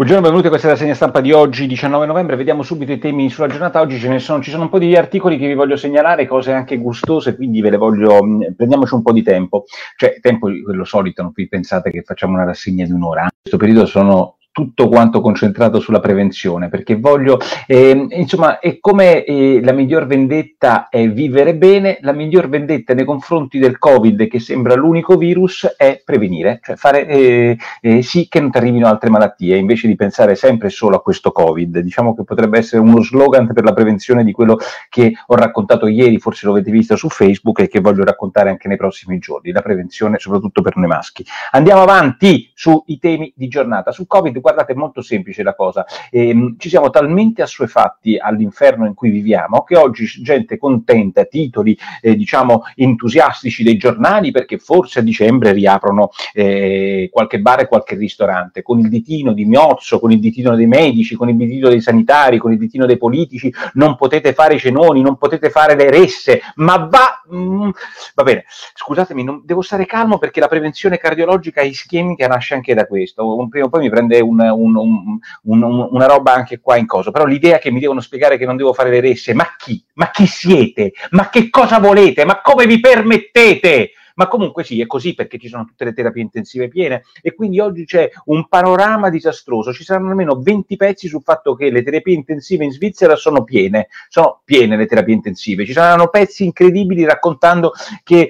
Buongiorno, benvenuti a questa è la segna stampa di oggi, 19 novembre. Vediamo subito i temi sulla giornata. Oggi sono, ci sono un po' di articoli che vi voglio segnalare, cose anche gustose, quindi ve le voglio, mh, prendiamoci un po' di tempo. Cioè, tempo quello solito, non vi pensate che facciamo una rassegna di un'ora. In questo periodo sono tutto quanto concentrato sulla prevenzione, perché voglio, eh, insomma, è come eh, la miglior vendetta è vivere bene, la miglior vendetta nei confronti del Covid, che sembra l'unico virus, è prevenire, cioè fare eh, eh sì che non ti arrivino altre malattie, invece di pensare sempre solo a questo Covid. Diciamo che potrebbe essere uno slogan per la prevenzione di quello che ho raccontato ieri, forse lo avete visto su Facebook e che voglio raccontare anche nei prossimi giorni, la prevenzione soprattutto per noi maschi. Andiamo avanti sui temi di giornata. Su Covid guardate, è molto semplice la cosa. Eh, ci siamo talmente assuefatti all'inferno in cui viviamo che oggi gente contenta, titoli, eh, diciamo, entusiastici dei giornali perché forse a dicembre riaprono eh, qualche bar e qualche ristorante, con il ditino di Miozzo, con il ditino dei medici, con il ditino dei sanitari, con il ditino dei politici, non potete fare i cenoni, non potete fare le resse, ma va... Mm, va bene, scusatemi, non, devo stare calmo perché la prevenzione cardiologica ischemica nasce anche da questo. Un, prima o poi mi prende un, un, un, una roba anche qua in cosa, però l'idea che mi devono spiegare che non devo fare le resse, ma chi? Ma chi siete? Ma che cosa volete? Ma come vi permettete? Ma comunque sì, è così perché ci sono tutte le terapie intensive piene e quindi oggi c'è un panorama disastroso. Ci saranno almeno 20 pezzi sul fatto che le terapie intensive in Svizzera sono piene, sono piene le terapie intensive. Ci saranno pezzi incredibili raccontando che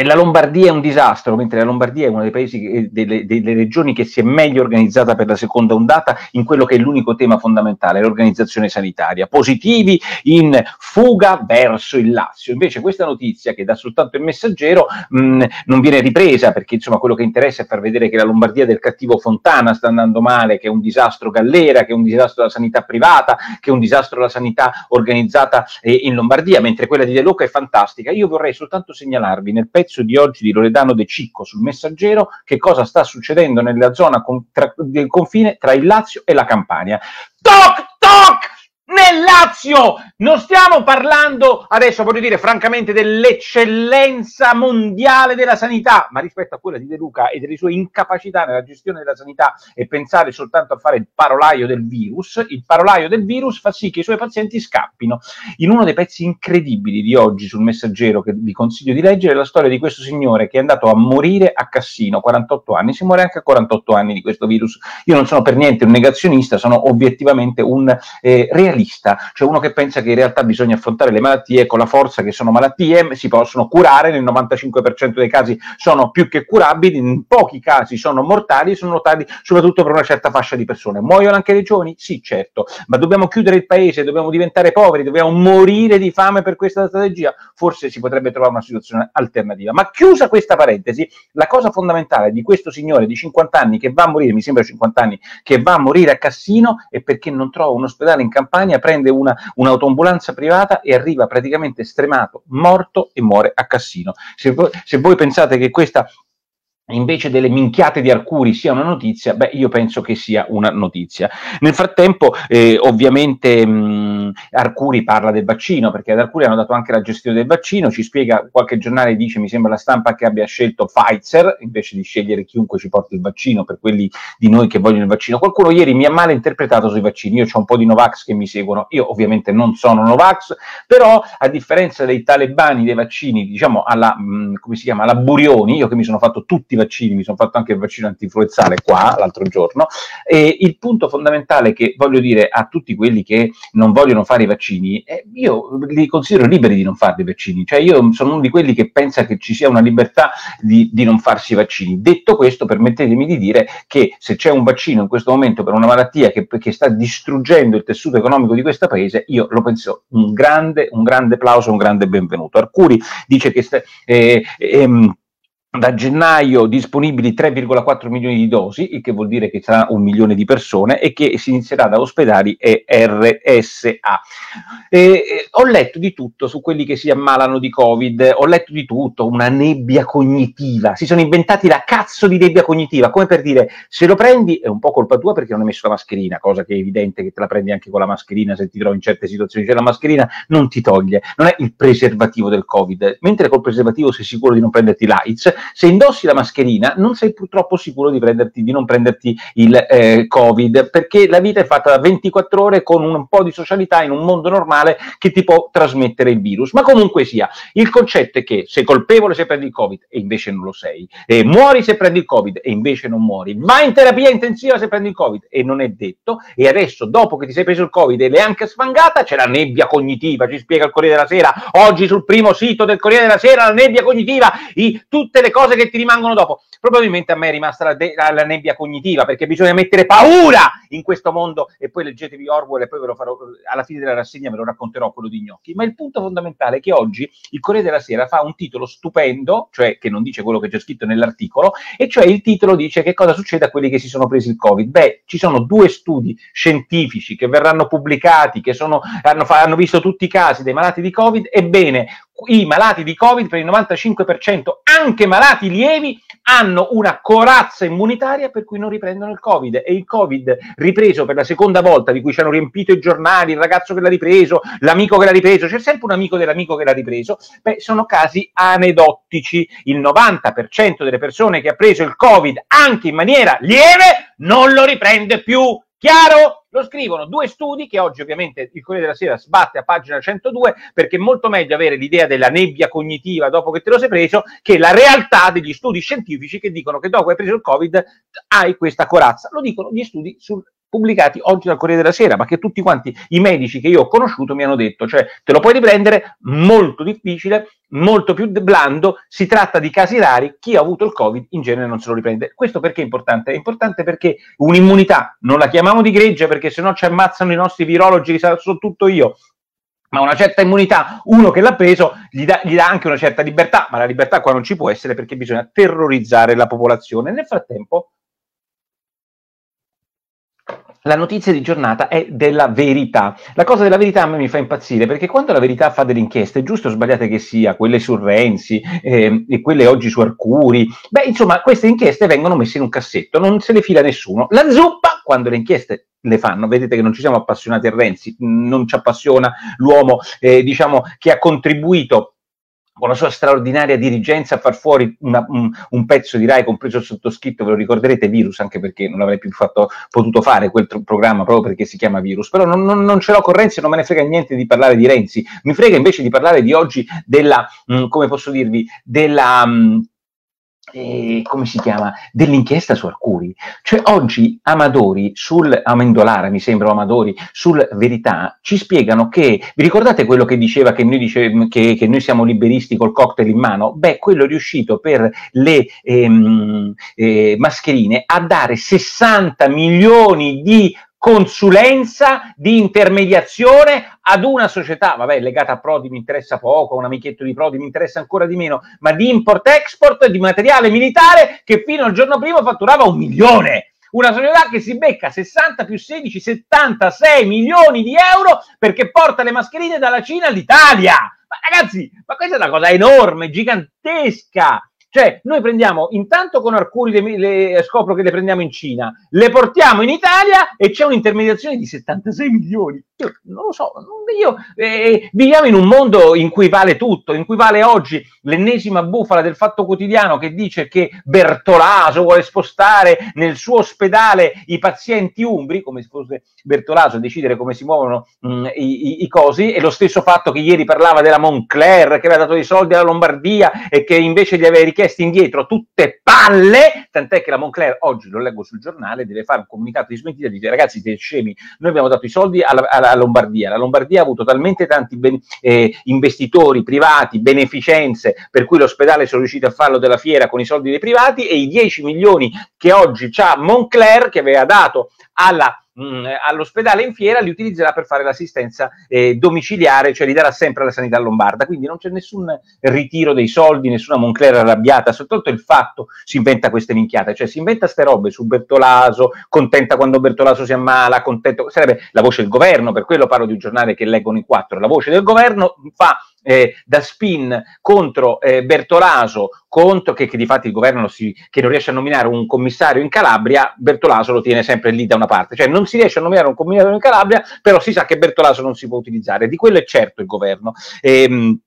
la Lombardia è un disastro, mentre la Lombardia è una dei paesi, delle, delle, regioni che si è meglio organizzata per la seconda ondata in quello che è l'unico tema fondamentale, l'organizzazione sanitaria. Positivi in fuga verso il Lazio. Invece questa notizia che dà soltanto il messaggero mh, non viene ripresa perché insomma quello che interessa è far vedere che la Lombardia del cattivo Fontana sta andando male, che è un disastro Gallera, che è un disastro la sanità privata, che è un disastro la sanità organizzata eh, in Lombardia, mentre quella di De Luca è fantastica. Io vorrei soltanto segnalarvi nel pezzo di oggi di Loredano De Cicco sul Messaggero che cosa sta succedendo nella zona con, tra, del confine tra il Lazio e la Campania. Toc! Lazio. Non stiamo parlando adesso, voglio dire, francamente, dell'eccellenza mondiale della sanità, ma rispetto a quella di De Luca e delle sue incapacità nella gestione della sanità e pensare soltanto a fare il parolaio del virus, il parolaio del virus fa sì che i suoi pazienti scappino. In uno dei pezzi incredibili di oggi sul messaggero che vi consiglio di leggere, è la storia di questo signore che è andato a morire a Cassino, 48 anni, si muore anche a 48 anni di questo virus. Io non sono per niente un negazionista, sono obiettivamente un eh, realista, cioè uno che pensa che in realtà bisogna affrontare le malattie con la forza che sono malattie, si possono curare, nel 95% dei casi sono più che curabili, in pochi casi sono mortali, sono mortali soprattutto per una certa fascia di persone. Muoiono anche le giovani? Sì, certo, ma dobbiamo chiudere il paese, dobbiamo diventare poveri, dobbiamo morire di fame per questa strategia? Forse si potrebbe trovare una situazione alternativa. Ma chiusa questa parentesi, la cosa fondamentale di questo signore di 50 anni che va a morire, mi sembra 50 anni, che va a morire a Cassino è perché non trova un ospedale in campagna Germania, prende una, un'autoambulanza privata e arriva praticamente stremato, morto e muore a Cassino. Se, se voi pensate che questa invece delle minchiate di Arcuri sia una notizia, beh, io penso che sia una notizia. Nel frattempo, eh, ovviamente, mh, Arcuri parla del vaccino, perché ad Arcuri hanno dato anche la gestione del vaccino, ci spiega, qualche giornale dice, mi sembra la stampa, che abbia scelto Pfizer, invece di scegliere chiunque ci porti il vaccino, per quelli di noi che vogliono il vaccino. Qualcuno ieri mi ha male interpretato sui vaccini, io ho un po' di Novax che mi seguono, io ovviamente non sono Novax, però a differenza dei talebani dei vaccini, diciamo alla, mh, come si chiama, alla Burioni, io che mi sono fatto tutti i vaccini, mi sono fatto anche il vaccino antinfluenzale qua l'altro giorno, e il punto fondamentale che voglio dire a tutti quelli che non vogliono fare i vaccini, è, io li considero liberi di non fare i vaccini, cioè io sono uno di quelli che pensa che ci sia una libertà di, di non farsi i vaccini. Detto questo, permettetemi di dire che se c'è un vaccino in questo momento per una malattia che, che sta distruggendo il tessuto economico di questo paese, io lo penso un grande, un grande applauso, un grande benvenuto. Arcuri dice che sta, eh, ehm, da gennaio disponibili 3,4 milioni di dosi, il che vuol dire che sarà un milione di persone e che si inizierà da ospedali e RSA. E, ho letto di tutto su quelli che si ammalano di Covid, ho letto di tutto, una nebbia cognitiva, si sono inventati la cazzo di nebbia cognitiva, come per dire se lo prendi è un po' colpa tua perché non hai messo la mascherina, cosa che è evidente che te la prendi anche con la mascherina se ti trovi in certe situazioni, cioè la mascherina non ti toglie, non è il preservativo del Covid, mentre col preservativo sei sicuro di non prenderti l'AIDS, se indossi la mascherina non sei purtroppo sicuro di, prenderti, di non prenderti il eh, Covid, perché la vita è fatta da 24 ore con un po' di socialità in un mondo normale che ti può trasmettere il virus. Ma comunque sia, il concetto è che sei colpevole se prendi il Covid e invece non lo sei, e muori se prendi il Covid e invece non muori, vai in terapia intensiva se prendi il Covid e non è detto, e adesso dopo che ti sei preso il Covid e l'hai anche sfangata, c'è la nebbia cognitiva, ci spiega il Corriere della Sera, oggi sul primo sito del Corriere della Sera, la nebbia cognitiva, i, tutte le cose che ti rimangono dopo. Probabilmente a me è rimasta la, de- la, nebbia cognitiva, perché bisogna mettere paura in questo mondo, e poi leggetevi Orwell e poi ve lo farò, alla fine della rassegna ve lo racconterò quello di Gnocchi. Ma il punto fondamentale è che oggi il Corriere della Sera fa un titolo stupendo, cioè che non dice quello che c'è scritto nell'articolo, e cioè il titolo dice che cosa succede a quelli che si sono presi il Covid. Beh, ci sono due studi scientifici che verranno pubblicati, che sono, hanno, hanno visto tutti i casi dei malati di Covid, ebbene, i malati di Covid, per il 95%, anche malati lievi, hanno una corazza immunitaria per cui non riprendono il Covid. E il Covid ripreso per la seconda volta, di cui ci hanno riempito i giornali, il ragazzo che l'ha ripreso, l'amico che l'ha ripreso, c'è sempre un amico dell'amico che l'ha ripreso, beh, sono casi anedottici. Il 90% delle persone che ha preso il Covid anche in maniera lieve non lo riprende più. Chiaro? Lo scrivono due studi che oggi ovviamente il Corriere della Sera sbatte a pagina 102 perché è molto meglio avere l'idea della nebbia cognitiva dopo che te lo sei preso che la realtà degli studi scientifici che dicono che dopo che hai preso il Covid hai questa corazza. Lo dicono gli studi sul pubblicati oggi dal Corriere della Sera, ma che tutti quanti i medici che io ho conosciuto mi hanno detto, cioè te lo puoi riprendere, molto difficile, molto più blando, si tratta di casi rari, chi ha avuto il Covid in genere non se lo riprende. Questo perché è importante? È importante perché un'immunità, non la chiamiamo di gregge perché se no ci ammazzano i nostri virologi, so tutto io, ma una certa immunità, uno che l'ha preso, gli dà, gli dà, anche una certa libertà, ma la libertà qua non ci può essere perché bisogna terrorizzare la popolazione. Nel frattempo la notizia di giornata è della verità. La cosa della verità a me mi fa impazzire perché quando la verità fa delle inchieste, giusto o sbagliate che sia, quelle su Renzi eh, e quelle oggi su Arcuri, beh, insomma, queste inchieste vengono messe in un cassetto, non se le fila nessuno. La zuppa, quando le inchieste le fanno, vedete che non ci siamo appassionati a Renzi, non ci appassiona l'uomo, eh, diciamo, che ha contribuito con la sua straordinaria dirigenza a far fuori una, un, un, pezzo di Rai, compreso il sottoscritto, ve lo ricorderete, Virus, anche perché non avrei più fatto, potuto fare quel tro- programma proprio perché si chiama Virus, però non, non, non, ce l'ho con Renzi, non me ne frega niente di parlare di Renzi, mi frega invece di parlare di oggi della, mh, mm, come posso dirvi, della... Mh, mm, eh, come si chiama, dell'inchiesta su Arcuri. Cioè oggi Amadori sul Amendolara, mi sembra Amadori, sul Verità, ci spiegano che, vi ricordate quello che diceva che noi, dice, che, che noi siamo liberisti col cocktail in mano? Beh, quello è riuscito per le ehm, eh, mascherine a dare 60 milioni di consulenza di intermediazione ad una società, vabbè, legata a Prodi mi interessa poco, un amichetto di Prodi mi interessa ancora di meno, ma di import-export di materiale militare che fino al giorno prima fatturava un milione. Una società che si becca 60 più 16, 76 milioni di euro perché porta le mascherine dalla Cina all'Italia. Ma ragazzi, ma questa è una cosa enorme, gigantesca. Cioè, noi prendiamo intanto con Arcuri, le, le, scopro che le prendiamo in Cina, le portiamo in Italia e c'è un'intermediazione di 76 milioni. Io non lo so, io, eh, viviamo in un mondo in cui vale tutto, in cui vale oggi l'ennesima bufala del fatto quotidiano che dice che Bertolaso vuole spostare nel suo ospedale i pazienti umbri, come se fosse Bertolaso a decidere come si muovono mh, mm, i, i, i, cosi, e lo stesso fatto che ieri parlava della Moncler, che aveva dato i soldi alla Lombardia e che invece gli aveva richiesti indietro tutte palle, tant'è che la Moncler, oggi lo leggo sul giornale, deve fare un comunicato di smentita e dire ragazzi siete scemi, noi abbiamo dato i soldi alla, alla Lombardia, la Lombardia ha avuto talmente tanti ben, eh, investitori privati, beneficenze, per cui l'ospedale sono riusciti a farlo della fiera con i soldi dei privati e i 10 milioni che oggi ha Moncler, che aveva dato alla mh, mm, all'ospedale in fiera li utilizzerà per fare l'assistenza eh, domiciliare, cioè li darà sempre alla sanità lombarda. Quindi non c'è nessun ritiro dei soldi, nessuna Moncler arrabbiata, soltanto il fatto si inventa queste minchiate, cioè si inventa ste robe su Bertolaso, contenta quando Bertolaso si ammala, contento, sarebbe la voce del governo, per quello parlo di un giornale che leggono i quattro, la voce del governo fa eh, da spin contro eh, Bertolaso, contro, che, che di fatto il governo si, non riesce a nominare un commissario in Calabria, Bertolaso lo tiene sempre lì da una parte, cioè non si riesce a nominare un commissario in Calabria, però si sa che Bertolaso non si può utilizzare, di quello è certo il governo. Ehm,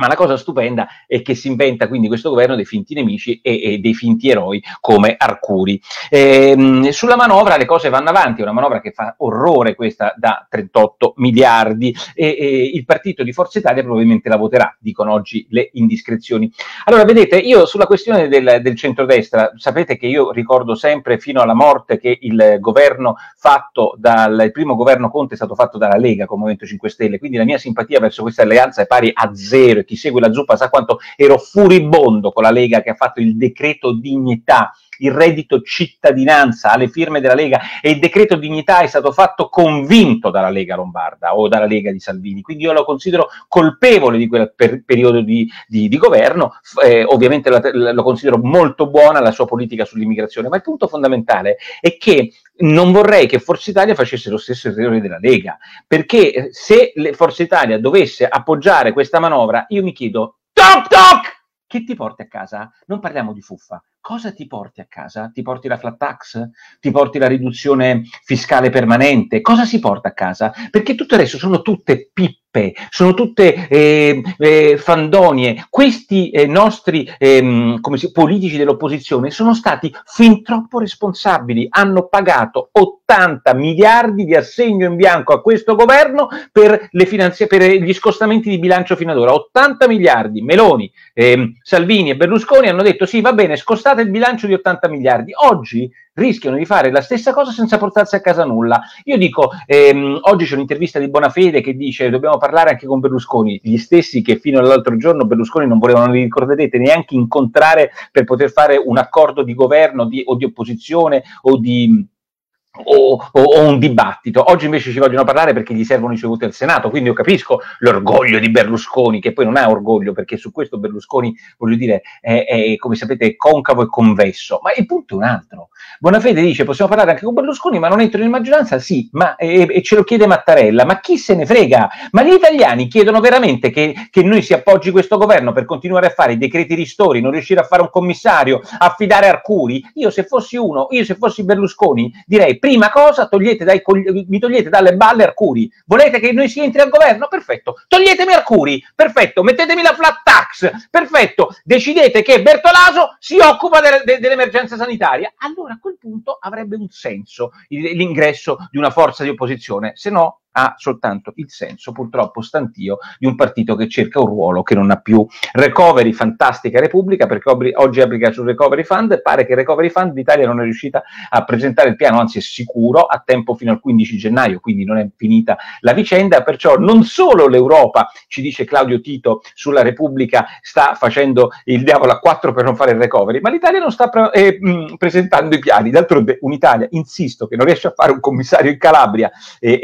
Ma la cosa stupenda è che si inventa quindi questo governo dei finti nemici e, e dei finti eroi come Arcuri. Ehm, sulla manovra le cose vanno avanti, è una manovra che fa orrore questa da 38 miliardi e, e il partito di Forza Italia probabilmente la voterà, dicono oggi le indiscrezioni. Allora, vedete, io sulla questione del, del centrodestra, sapete che io ricordo sempre fino alla morte che il governo fatto dal il primo governo Conte è stato fatto dalla Lega con Movimento 5 Stelle, quindi la mia simpatia verso questa alleanza è pari a zero chi segue la zuppa sa quanto ero furibondo con la Lega che ha fatto il decreto dignità il reddito cittadinanza alle firme della Lega e il decreto dignità è stato fatto convinto dalla Lega Lombarda o dalla Lega di Salvini, quindi io lo considero colpevole di quel per- periodo di, di, di governo, eh, ovviamente la, lo considero molto buona la sua politica sull'immigrazione, ma il punto fondamentale è che non vorrei che Forza Italia facesse lo stesso errore della Lega, perché se Forza Italia dovesse appoggiare questa manovra, io mi chiedo, toc toc! Che ti porti a casa? Non parliamo di fuffa. Cosa ti porti a casa? Ti porti la flat tax? Ti porti la riduzione fiscale permanente? Cosa si porta a casa? Perché tutto il resto sono tutte pippe, sono tutte eh, eh, fandonie. Questi eh, nostri ehm, si, politici dell'opposizione sono stati fin troppo responsabili, hanno pagato 80 miliardi di assegno in bianco a questo governo per, finanzi- per gli scostamenti di bilancio fino ad ora. 80 miliardi. Meloni, ehm, Salvini e Berlusconi hanno detto sì, va bene, scostate il bilancio di 80 miliardi. Oggi rischiano di fare la stessa cosa senza portarsi a casa nulla. Io dico, ehm, oggi c'è un'intervista di Bonafede che dice dobbiamo parlare anche con Berlusconi, gli stessi che fino all'altro giorno Berlusconi non volevano, vi ricorderete, neanche incontrare per poter fare un accordo di governo di, o di opposizione o di o, o, o, un dibattito. Oggi invece ci vogliono parlare perché gli servono i suoi voti al Senato, quindi io capisco l'orgoglio di Berlusconi, che poi non ha orgoglio perché su questo Berlusconi, voglio dire, è, è come sapete concavo e convesso, ma il punto è un altro. Bonafede dice possiamo parlare anche con Berlusconi, ma non entro in maggioranza? Sì, ma e, e ce lo chiede Mattarella, ma chi se ne frega? Ma gli italiani chiedono veramente che, che noi si appoggi questo governo per continuare a fare i decreti ristori, non riuscire a fare un commissario, affidare Arcuri? Io se fossi uno, io se fossi Berlusconi, direi prima cosa togliete dai, mi togliete dalle balle Arcuri. Volete che noi si entri al governo? Perfetto. Toglietemi Arcuri. Perfetto. Mettetemi la flat tax. Perfetto. Decidete che Bertolaso si occupa de- de- dell'emergenza sanitaria. Allora a quel punto avrebbe un senso l'ingresso di una forza di opposizione. Se no, ha soltanto il senso, purtroppo stantio, di un partito che cerca un ruolo che non ha più. Recovery, fantastica Repubblica, perché oggi applica sul Recovery Fund, pare che Recovery Fund d'Italia non è riuscita a presentare il piano, anzi è sicuro, a tempo fino al 15 gennaio, quindi non è finita la vicenda, perciò non solo l'Europa, ci dice Claudio Tito, sulla Repubblica sta facendo il diavolo a quattro per non fare il recovery, ma l'Italia non sta pre- eh, mh, presentando i piani, d'altronde un'Italia, insisto, che non riesce a fare un commissario in Calabria e,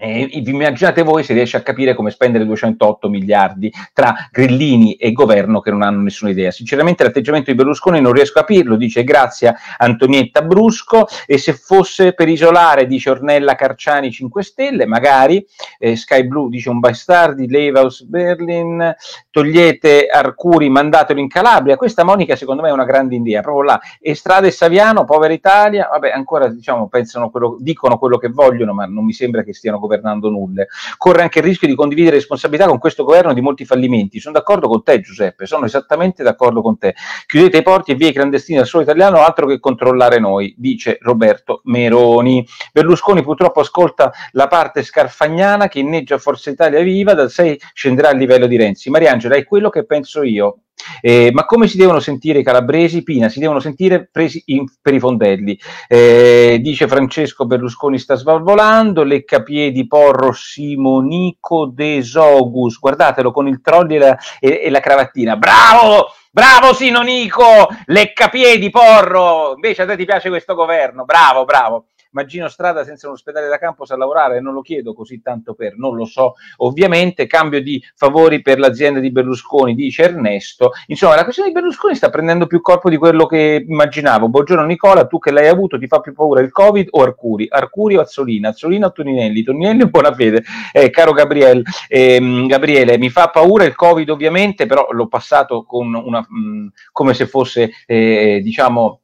e eh, immaginate voi se riesce a capire come spendere 208 miliardi tra grillini e governo che non hanno nessuna idea. Sinceramente l'atteggiamento di Berlusconi non riesco a capirlo, dice grazie Antonietta Brusco e se fosse per isolare, dice Ornella Carciani 5 Stelle, magari eh, Sky Blue dice un bastardi, Levaus Berlin, togliete Arcuri, mandatelo in Calabria. Questa Monica secondo me è una grande idea, proprio là. Estrada e Saviano, povera Italia, vabbè ancora diciamo pensano quello, dicono quello che vogliono, ma non mi sembra che stiano governando nulle. Corre anche il rischio di condividere responsabilità con questo governo di molti fallimenti. Sono d'accordo con te, Giuseppe, sono esattamente d'accordo con te. Chiudete i porti e via i clandestini al solo italiano, altro che controllare noi, dice Roberto Meroni. Berlusconi purtroppo ascolta la parte scarfagnana che inneggia Forza Italia Viva, dal 6 scenderà a livello di Renzi. Mariangela, è quello che penso io. Eh, ma come si devono sentire i calabresi? Pina, si devono sentire presi in, per i fondelli. Eh, dice Francesco Berlusconi sta svalvolando, leccapiedi Porro Simonico De Sogus, guardatelo con il trolley e la, e, e la cravattina. Bravo! Bravo Sinonico, leccapiedi Porro, invece a te ti piace questo governo, bravo, bravo ma Gino Strada senza un ospedale da campo sa lavorare? Non lo chiedo così tanto per, non lo so. Ovviamente cambio di favori per l'azienda di Berlusconi, dice Ernesto. Insomma, la questione di Berlusconi sta prendendo più corpo di quello che immaginavo. Buongiorno Nicola, tu che l'hai avuto ti fa più paura il Covid o Arcuri? Arcuri o Azzolina? Azzolina o Toninelli? Toninelli o Buonafede? Eh, caro Gabriele, ehm, Gabriele, mi fa paura il Covid ovviamente, però l'ho passato con una, mh, come se fosse, eh, diciamo,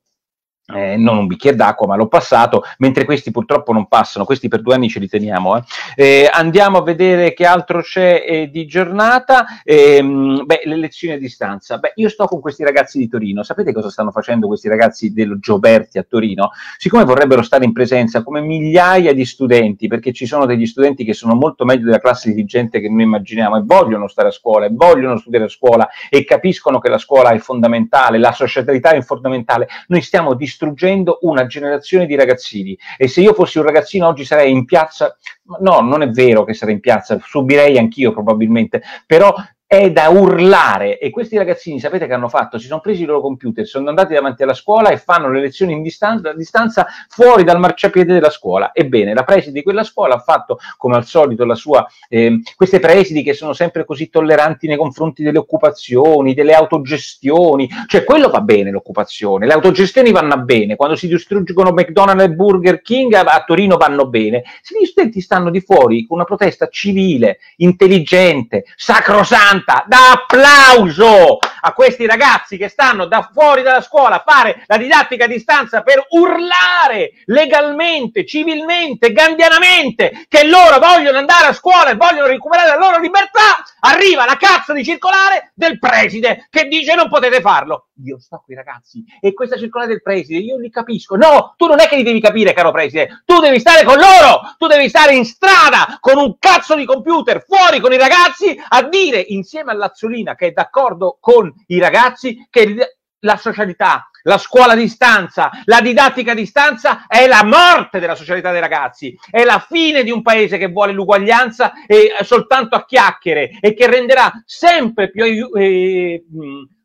eh, non un bicchiere d'acqua, ma l'ho passato, mentre questi purtroppo non passano, questi per due anni ce li teniamo. Eh. Eh, andiamo a vedere che altro c'è eh, di giornata. Ehm, beh, le lezioni a distanza. Beh, io sto con questi ragazzi di Torino, sapete cosa stanno facendo questi ragazzi dello Gioberti a Torino? Siccome vorrebbero stare in presenza come migliaia di studenti, perché ci sono degli studenti che sono molto meglio della classe dirigente che noi immaginiamo e vogliono stare a scuola e vogliono studiare a scuola e capiscono che la scuola è fondamentale, la socialità è fondamentale, noi stiamo distruggendo distruggendo una generazione di ragazzini. E se io fossi un ragazzino oggi sarei in piazza, no, non è vero che sarei in piazza, subirei anch'io probabilmente, però è da urlare e questi ragazzini sapete che hanno fatto? Si sono presi i loro computer, sono andati davanti alla scuola e fanno le lezioni in distanza, a distanza fuori dal marciapiede della scuola. Ebbene, la preside di quella scuola ha fatto come al solito la sua, eh, queste presidi che sono sempre così tolleranti nei confronti delle occupazioni, delle autogestioni, cioè quello va bene l'occupazione, le autogestioni vanno bene, quando si distruggono McDonald's e Burger King a, Torino vanno bene, se gli studenti stanno di fuori con una protesta civile, intelligente, sacrosanta, canta da applauso a questi ragazzi che stanno da fuori dalla scuola a fare la didattica a distanza per urlare legalmente, civilmente, gandianamente che loro vogliono andare a scuola e vogliono recuperare la loro libertà, arriva la cazzo di circolare del preside che dice non potete farlo. Io sto qui ragazzi e questa circolare del preside io li capisco. No, tu non è che li devi capire caro preside, tu devi stare con loro, tu devi stare in strada con un cazzo di computer fuori con i ragazzi a dire insieme all'Azzolina che è d'accordo con i ragazzi che la socialità, la scuola a distanza, la didattica a distanza è la morte della socialità dei ragazzi, è la fine di un paese che vuole l'uguaglianza e soltanto a chiacchiere e che renderà sempre più, eh,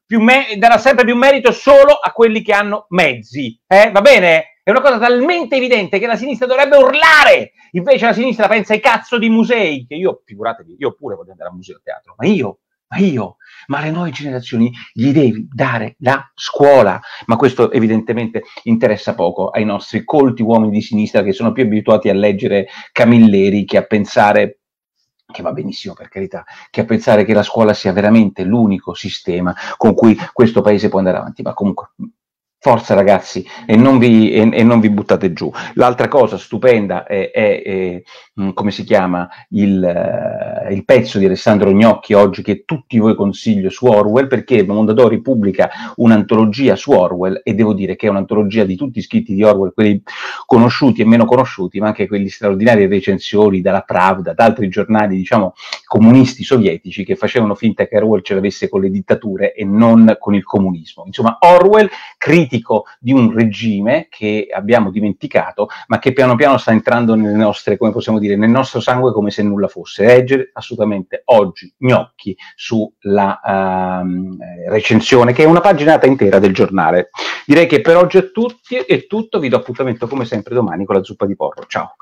più me- darà sempre più merito solo a quelli che hanno mezzi. Eh? Va bene? È una cosa talmente evidente che la sinistra dovrebbe urlare. Invece la sinistra pensa ai cazzo di musei, che io, figuratevi, io pure voglio andare a museo e teatro, ma io ma io, ma alle nuove generazioni gli devi dare la scuola. Ma questo evidentemente interessa poco ai nostri colti uomini di sinistra che sono più abituati a leggere Camilleri che a pensare che va benissimo per carità, che a pensare che la scuola sia veramente l'unico sistema con cui questo paese può andare avanti. Ma comunque Forza ragazzi, e non vi, e, e non vi buttate giù. L'altra cosa stupenda è, è, è mm, come si chiama, il, uh, il, pezzo di Alessandro Gnocchi oggi che tutti voi consiglio su Orwell, perché Mondadori pubblica un'antologia su Orwell e devo dire che è un'antologia di tutti i scritti di Orwell, quelli conosciuti e meno conosciuti, ma anche quelli straordinari recensioni dalla Pravda, da altri giornali, diciamo, comunisti sovietici che facevano finta che Orwell ce l'avesse con le dittature e non con il comunismo. Insomma, Orwell critico di un regime che abbiamo dimenticato, ma che piano piano sta entrando nelle nostre, come possiamo dire, nel nostro sangue come se nulla fosse. Leggere assolutamente oggi gnocchi sulla uh, recensione, che è una paginata intera del giornale. Direi che per oggi è, tutti, è tutto, vi do appuntamento come sempre domani con la zuppa di porro. Ciao!